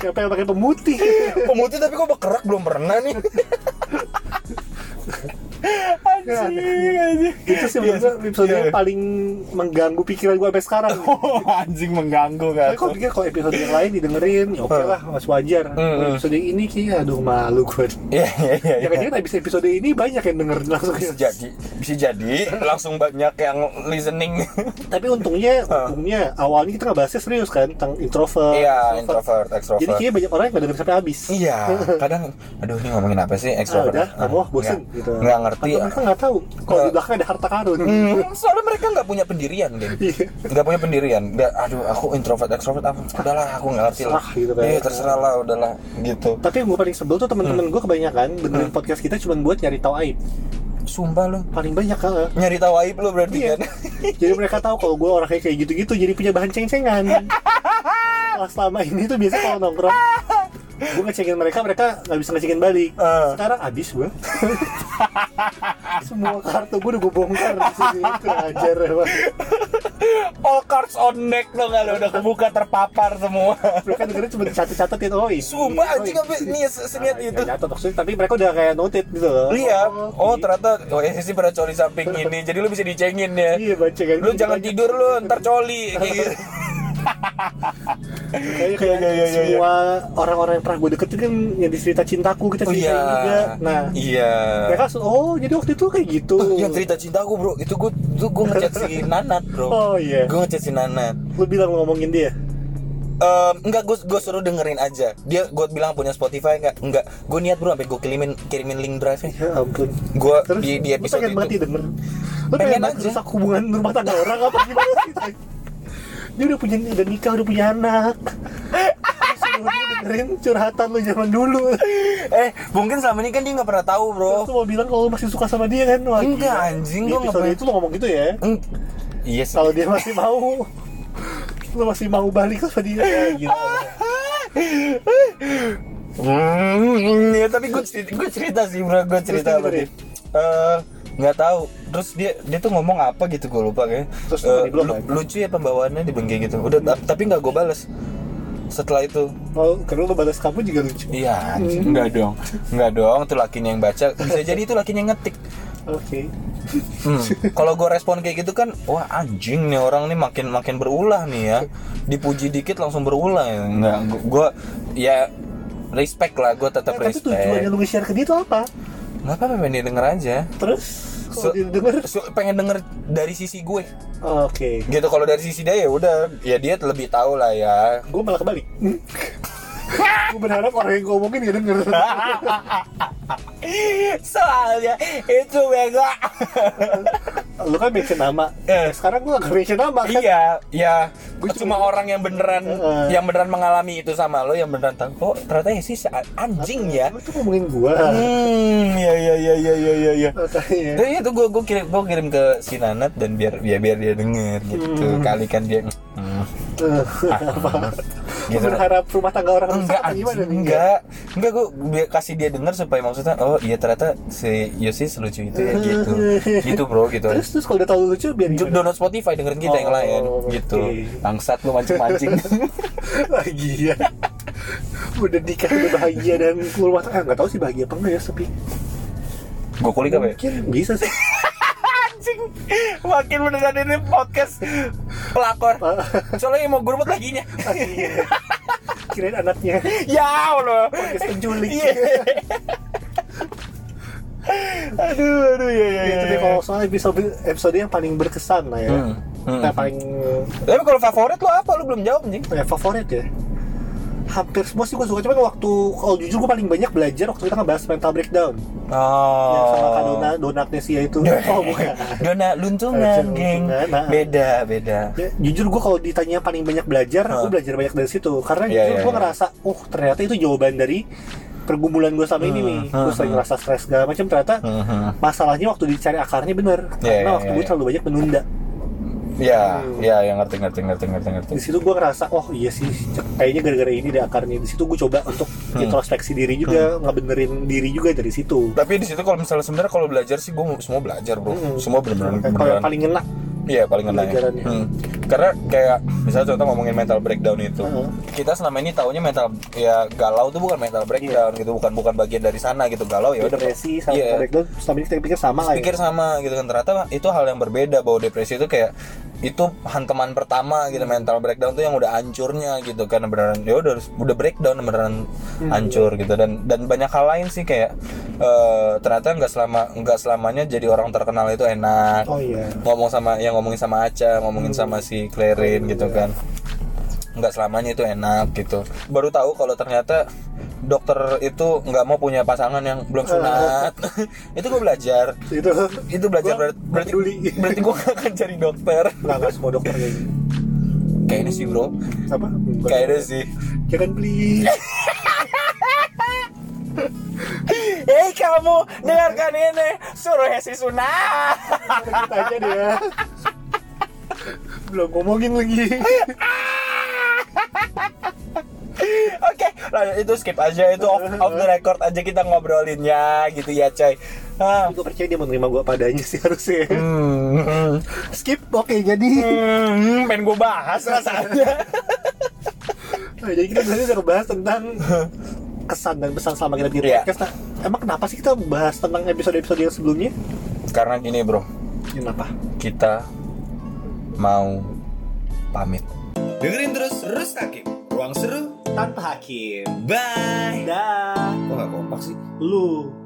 [SPEAKER 2] siapa yang pakai pemutih?
[SPEAKER 1] Pemutih tapi kok bekerak belum pernah nih Anjing, anjing
[SPEAKER 2] itu sih menurut gue episode
[SPEAKER 1] Iya.
[SPEAKER 2] yang paling mengganggu pikiran gue sampai sekarang
[SPEAKER 1] Oh, anjing mengganggu kan
[SPEAKER 2] Tapi kalau pikir kalau episode yang lain didengerin, ya oke lah, masih wajar.
[SPEAKER 1] Hmm,
[SPEAKER 2] Kalau
[SPEAKER 1] hmm.
[SPEAKER 2] episode ini kayak aduh malu gue.
[SPEAKER 1] Iya iya iya
[SPEAKER 2] Ya kan habis episode ini banyak yang denger langsung.
[SPEAKER 1] Bisa jadi Bisa jadi Langsung banyak yang listening
[SPEAKER 2] Tapi untungnya,
[SPEAKER 1] Ah.
[SPEAKER 2] untungnya awalnya kita ngebahasnya serius kan tentang introvert.
[SPEAKER 1] Iya introvert extrovert
[SPEAKER 2] Jadi kayaknya banyak orang yang nggak denger sampai habis.
[SPEAKER 1] Iya, kadang aduh ini ngomongin apa sih
[SPEAKER 2] Ah,
[SPEAKER 1] extrovert?
[SPEAKER 2] udah, kamu
[SPEAKER 1] Ah,
[SPEAKER 2] bosen gitu.
[SPEAKER 1] Nggak ngerti.
[SPEAKER 2] Atau mereka nggak tahu kalau
[SPEAKER 1] Nggak.
[SPEAKER 2] di belakang ada harta karun.
[SPEAKER 1] Hmm, soalnya mereka nggak punya pendirian, Din.
[SPEAKER 2] Iya.
[SPEAKER 1] Nggak punya pendirian. Nggak, aduh aku introvert extrovert apa? Udahlah, aku nggak ngerti lah.
[SPEAKER 2] Gitu kan.
[SPEAKER 1] Iya, terserah lah, udahlah gitu.
[SPEAKER 2] Tapi yang gue paling sebel tuh teman-teman
[SPEAKER 1] Hmm.
[SPEAKER 2] gue kebanyakan dengerin podcast kita cuma buat nyari tahu aib.
[SPEAKER 1] Sumpah lu.
[SPEAKER 2] Paling banyak kan.
[SPEAKER 1] Nyari tahu aib lu berarti
[SPEAKER 2] Iya.
[SPEAKER 1] kan?
[SPEAKER 2] jadi mereka tahu kalau gue orangnya kayak gitu-gitu jadi punya bahan ceng-cengan selama ini tuh biasa kalau nongkrong gue ngecengin mereka mereka nggak bisa ngecengin balik
[SPEAKER 1] Eh.
[SPEAKER 2] sekarang abis gue semua kartu gue udah gue bongkar di sini itu ajar emang.
[SPEAKER 1] All cards on deck lo nggak lu udah kebuka terpapar semua.
[SPEAKER 2] mereka dengerin cuma dicatat-catat itu oh ini
[SPEAKER 1] Sumpah
[SPEAKER 2] oh,
[SPEAKER 1] anjing apa nih seniat
[SPEAKER 2] Nah,
[SPEAKER 1] itu.
[SPEAKER 2] catat maksudnya tapi mereka udah kayak noted gitu loh
[SPEAKER 1] Iya. Oh,
[SPEAKER 2] ini.
[SPEAKER 1] ternyata oh ya sih pada coli samping ini. Jadi lu bisa dicengin ya.
[SPEAKER 2] iya baca kan
[SPEAKER 1] Lu jangan tidur lu, ntar coli kayak gitu.
[SPEAKER 2] Kayaknya kayak
[SPEAKER 1] Iya, iya, iya, iya.
[SPEAKER 2] semua orang-orang yang pernah gue deketin kan yang di cerita cintaku kita
[SPEAKER 1] Oh
[SPEAKER 2] ceritain
[SPEAKER 1] iya.
[SPEAKER 2] juga. Nah
[SPEAKER 1] Iya.
[SPEAKER 2] mereka oh jadi waktu itu kayak gitu.
[SPEAKER 1] Yang cerita cintaku bro. Itu gue itu gue ngechat si Nanat bro.
[SPEAKER 2] Oh, iya.
[SPEAKER 1] gue ngechat si Nanat.
[SPEAKER 2] Lu bilang ngomongin dia?
[SPEAKER 1] Em, enggak gue gue suruh dengerin aja. Dia gue bilang punya Spotify enggak enggak. Gue niat bro sampai gue kirimin kirimin link drive nya
[SPEAKER 2] ya ampun.
[SPEAKER 1] Gue di di
[SPEAKER 2] lu
[SPEAKER 1] episode
[SPEAKER 2] pengen banget
[SPEAKER 1] itu
[SPEAKER 2] denger? Lu
[SPEAKER 1] Pengen
[SPEAKER 2] pengen
[SPEAKER 1] aja.
[SPEAKER 2] rusak hubungan rumah tangga orang apa gimana sih dia udah punya udah nikah udah punya anak. Dengerin curhatan lu zaman dulu.
[SPEAKER 1] Eh mungkin selama ini kan dia nggak pernah tahu bro.
[SPEAKER 2] Terus mau bilang kalau lu masih suka sama dia kan? Wah,
[SPEAKER 1] Enggak,
[SPEAKER 2] gila.
[SPEAKER 1] anjing, gua nggak pernah-
[SPEAKER 2] itu lu ngomong gitu ya?
[SPEAKER 1] Iya sih.
[SPEAKER 2] Kalau dia masih mau. Lu masih mau balik sama dia ya,
[SPEAKER 1] Hmm, ya tapi gue cerita, gue cerita sih bro, gue cerita
[SPEAKER 2] dia
[SPEAKER 1] dia? Eh, nggak tahu. Terus dia dia tuh ngomong apa gitu gue lupa kayak.
[SPEAKER 2] Terus
[SPEAKER 1] Eh,
[SPEAKER 2] lu
[SPEAKER 1] lucu ya pembawaannya di bengke gitu. Udah ta- tapi nggak gue balas. Setelah itu,
[SPEAKER 2] oh karena lu balas kamu juga lucu
[SPEAKER 1] iya, anjing, nggak dong, nggak dong. Itu lakinya yang baca. Bisa jadi itu lakinya yang ngetik.
[SPEAKER 2] oke
[SPEAKER 1] Hmm. Kalau gue respon kayak gitu kan, wah anjing nih orang nih makin makin berulah nih ya. Dipuji dikit langsung berulah ya. Enggak, gue ya respect lah, gue tetap
[SPEAKER 2] Eh, tapi tujuannya
[SPEAKER 1] respect.
[SPEAKER 2] lu nge-share ke dia tuh apa
[SPEAKER 1] Nggak apa-apa, pengen dia denger aja.
[SPEAKER 2] terus kalau
[SPEAKER 1] So-
[SPEAKER 2] dia denger
[SPEAKER 1] So, pengen denger dari sisi gue.
[SPEAKER 2] oke
[SPEAKER 1] Gitu kalau dari sisi dia ya udah, ya dia lebih tahu lah ya.
[SPEAKER 2] gue malah kebalik gue berharap orang yang ngomongin gak denger
[SPEAKER 1] Soalnya itu bego.
[SPEAKER 2] lu kan mention nama
[SPEAKER 1] Eh.
[SPEAKER 2] sekarang gue gak mention nama kan
[SPEAKER 1] iya, ya.
[SPEAKER 2] Gua
[SPEAKER 1] cuma
[SPEAKER 2] cuma-
[SPEAKER 1] orang yang beneran
[SPEAKER 2] Eh.
[SPEAKER 1] yang beneran mengalami itu sama lo yang beneran tahu. Oh, ternyata ya sih anjing ya.
[SPEAKER 2] lu tuh ngomongin gue
[SPEAKER 1] Hmm, ya ya ya ya ya ya ya.
[SPEAKER 2] makanya
[SPEAKER 1] Jadi itu gue gue kirim gue kirim ke si Nanat dan biar ya biar dia denger gitu.
[SPEAKER 2] Hmm.
[SPEAKER 1] Kali kan dia hmm, apa
[SPEAKER 2] Lu berharap rumah tangga orang rusak
[SPEAKER 1] enggak
[SPEAKER 2] apa gimana nih
[SPEAKER 1] enggak enggak gue biar kasih dia denger supaya maksudnya oh iya ternyata si Yosi selucu itu ya gitu. Gitu bro gitu.
[SPEAKER 2] Terus terus kalau udah tahu lucu biar gimana?
[SPEAKER 1] download Spotify dengerin kita yang
[SPEAKER 2] Oh,
[SPEAKER 1] lain gitu.
[SPEAKER 2] Oke.
[SPEAKER 1] bangsat lu mancing-mancing.
[SPEAKER 2] Lagi ya udah nikah udah bahagia dan rumah tangga nggak tahu sih bahagia apa enggak ya tapi
[SPEAKER 1] gue kulik apa ya?
[SPEAKER 2] Mungkin bisa sih.
[SPEAKER 1] Anjing. Makin beneran ini podcast pelakor. Soalnya yang mau gue rebut laginya
[SPEAKER 2] Iya. kirain anaknya.
[SPEAKER 1] Ya Allah.
[SPEAKER 2] Podcast penculik.
[SPEAKER 1] Iya. Aduh aduh ya ya
[SPEAKER 2] itu deh kalau soal episode episode yang paling berkesan lah ya
[SPEAKER 1] Hmm. Hmm.
[SPEAKER 2] Yang paling
[SPEAKER 1] Tapi kalau favorit lu apa? Lu belum jawab anjing.
[SPEAKER 2] ya, favorit ya. Hampir semua sih gue suka, cuman waktu kalau jujur gue paling banyak belajar waktu kita ngebahas mental breakdown
[SPEAKER 1] Oh.
[SPEAKER 2] yang sama Kak Dona, Dona Agnesia itu. Oh bukan.
[SPEAKER 1] Dona luntungan, geng.
[SPEAKER 2] nah.
[SPEAKER 1] Beda, beda.
[SPEAKER 2] Ya, jujur gue kalau ditanya paling banyak belajar,
[SPEAKER 1] Hah.
[SPEAKER 2] gue belajar banyak dari situ. Karena
[SPEAKER 1] Iya,
[SPEAKER 2] jujur
[SPEAKER 1] iya,
[SPEAKER 2] gue
[SPEAKER 1] iya.
[SPEAKER 2] ngerasa, oh ternyata itu jawaban dari pergumulan gue sama ini
[SPEAKER 1] Hmm,
[SPEAKER 2] nih.
[SPEAKER 1] hmm,
[SPEAKER 2] Gue sering
[SPEAKER 1] hmm.
[SPEAKER 2] ngerasa stres segala macam. Ternyata
[SPEAKER 1] Mhm.
[SPEAKER 2] masalahnya waktu dicari akarnya bener.
[SPEAKER 1] Iya,
[SPEAKER 2] Karena
[SPEAKER 1] iya,
[SPEAKER 2] waktu
[SPEAKER 1] iya,
[SPEAKER 2] gue
[SPEAKER 1] iya.
[SPEAKER 2] terlalu banyak menunda.
[SPEAKER 1] Ya,
[SPEAKER 2] Hmm.
[SPEAKER 1] ya, yang ngerti, ngerti, ngerti, ngerti, ngerti.
[SPEAKER 2] Di situ gue ngerasa, oh iya sih, kayaknya gara-gara ini deh akarnya. Di situ gue coba untuk
[SPEAKER 1] Hmm.
[SPEAKER 2] introspeksi diri juga, ngebenerin diri juga dari situ.
[SPEAKER 1] Tapi di situ kalau misalnya sebenarnya kalau belajar sih gue semua belajar bro,
[SPEAKER 2] Hmm.
[SPEAKER 1] semua bener-bener
[SPEAKER 2] Kalau yang paling ngena,
[SPEAKER 1] Iya paling kena ya.
[SPEAKER 2] Pelajarannya.
[SPEAKER 1] Hmm. Karena kayak misalnya contoh ngomongin mental breakdown itu,
[SPEAKER 2] Heeh.
[SPEAKER 1] kita selama ini taunya mental ya galau tuh bukan mental breakdown gitu, bukan bukan bagian dari sana gitu galau ya udah
[SPEAKER 2] depresi sama
[SPEAKER 1] Iya.
[SPEAKER 2] breakdown, selama ini kita pikir sama lah ya.
[SPEAKER 1] pikir sama gitu kan ternyata itu hal yang berbeda bahwa depresi itu kayak itu hantaman pertama gitu mental breakdown tuh yang udah hancurnya gitu kan beneran ya udah udah breakdown beneran
[SPEAKER 2] Hmm.
[SPEAKER 1] hancur gitu dan dan banyak hal lain sih kayak eh, ternyata nggak selama nggak selamanya jadi orang terkenal itu enak
[SPEAKER 2] Oh iya.
[SPEAKER 1] ngomong sama yang ngomongin sama Aca ngomongin sama si Clarin gitu kan. Nggak selamanya itu enak gitu. Baru tahu kalau ternyata dokter itu nggak mau punya pasangan yang belum sunat. Itu gue belajar.
[SPEAKER 2] Itu.
[SPEAKER 1] Itu belajar
[SPEAKER 2] Gua
[SPEAKER 1] berarti berarti,
[SPEAKER 2] peduli.
[SPEAKER 1] berarti gue gak akan cari dokter.
[SPEAKER 2] Nggak nggak semua dokter kayak gitu.
[SPEAKER 1] kayaknya sih bro.
[SPEAKER 2] Apa?
[SPEAKER 1] kayaknya sih.
[SPEAKER 2] Jangan beli.
[SPEAKER 1] Hei kamu dengarkan ini. Suruh Hesi sunat.
[SPEAKER 2] Kita aja dia. Belum ngomongin lagi.
[SPEAKER 1] Oke, lanjut itu skip aja itu off, off the record aja kita ngobrolinnya gitu ya coy. Ah.
[SPEAKER 2] gue percaya dia menerima gue padanya sih harusnya.
[SPEAKER 1] Hmm,
[SPEAKER 2] Skip, oke jadi.
[SPEAKER 1] hmm, pengen gue bahas rasanya.
[SPEAKER 2] Nah, jadi kita tadi udah ngebahas tentang kesan dan pesan selama kita
[SPEAKER 1] Iya.
[SPEAKER 2] podcast. Nah, emang kenapa sih kita bahas tentang episode-episode yang sebelumnya?
[SPEAKER 1] Karena gini bro,
[SPEAKER 2] Kenapa?
[SPEAKER 1] kita mau pamit. Dengerin terus Rustakim, ruang seru.
[SPEAKER 2] Tanpa hakim.
[SPEAKER 1] Bye.
[SPEAKER 2] Dah.
[SPEAKER 1] Kok gak kompak sih?
[SPEAKER 2] Lu.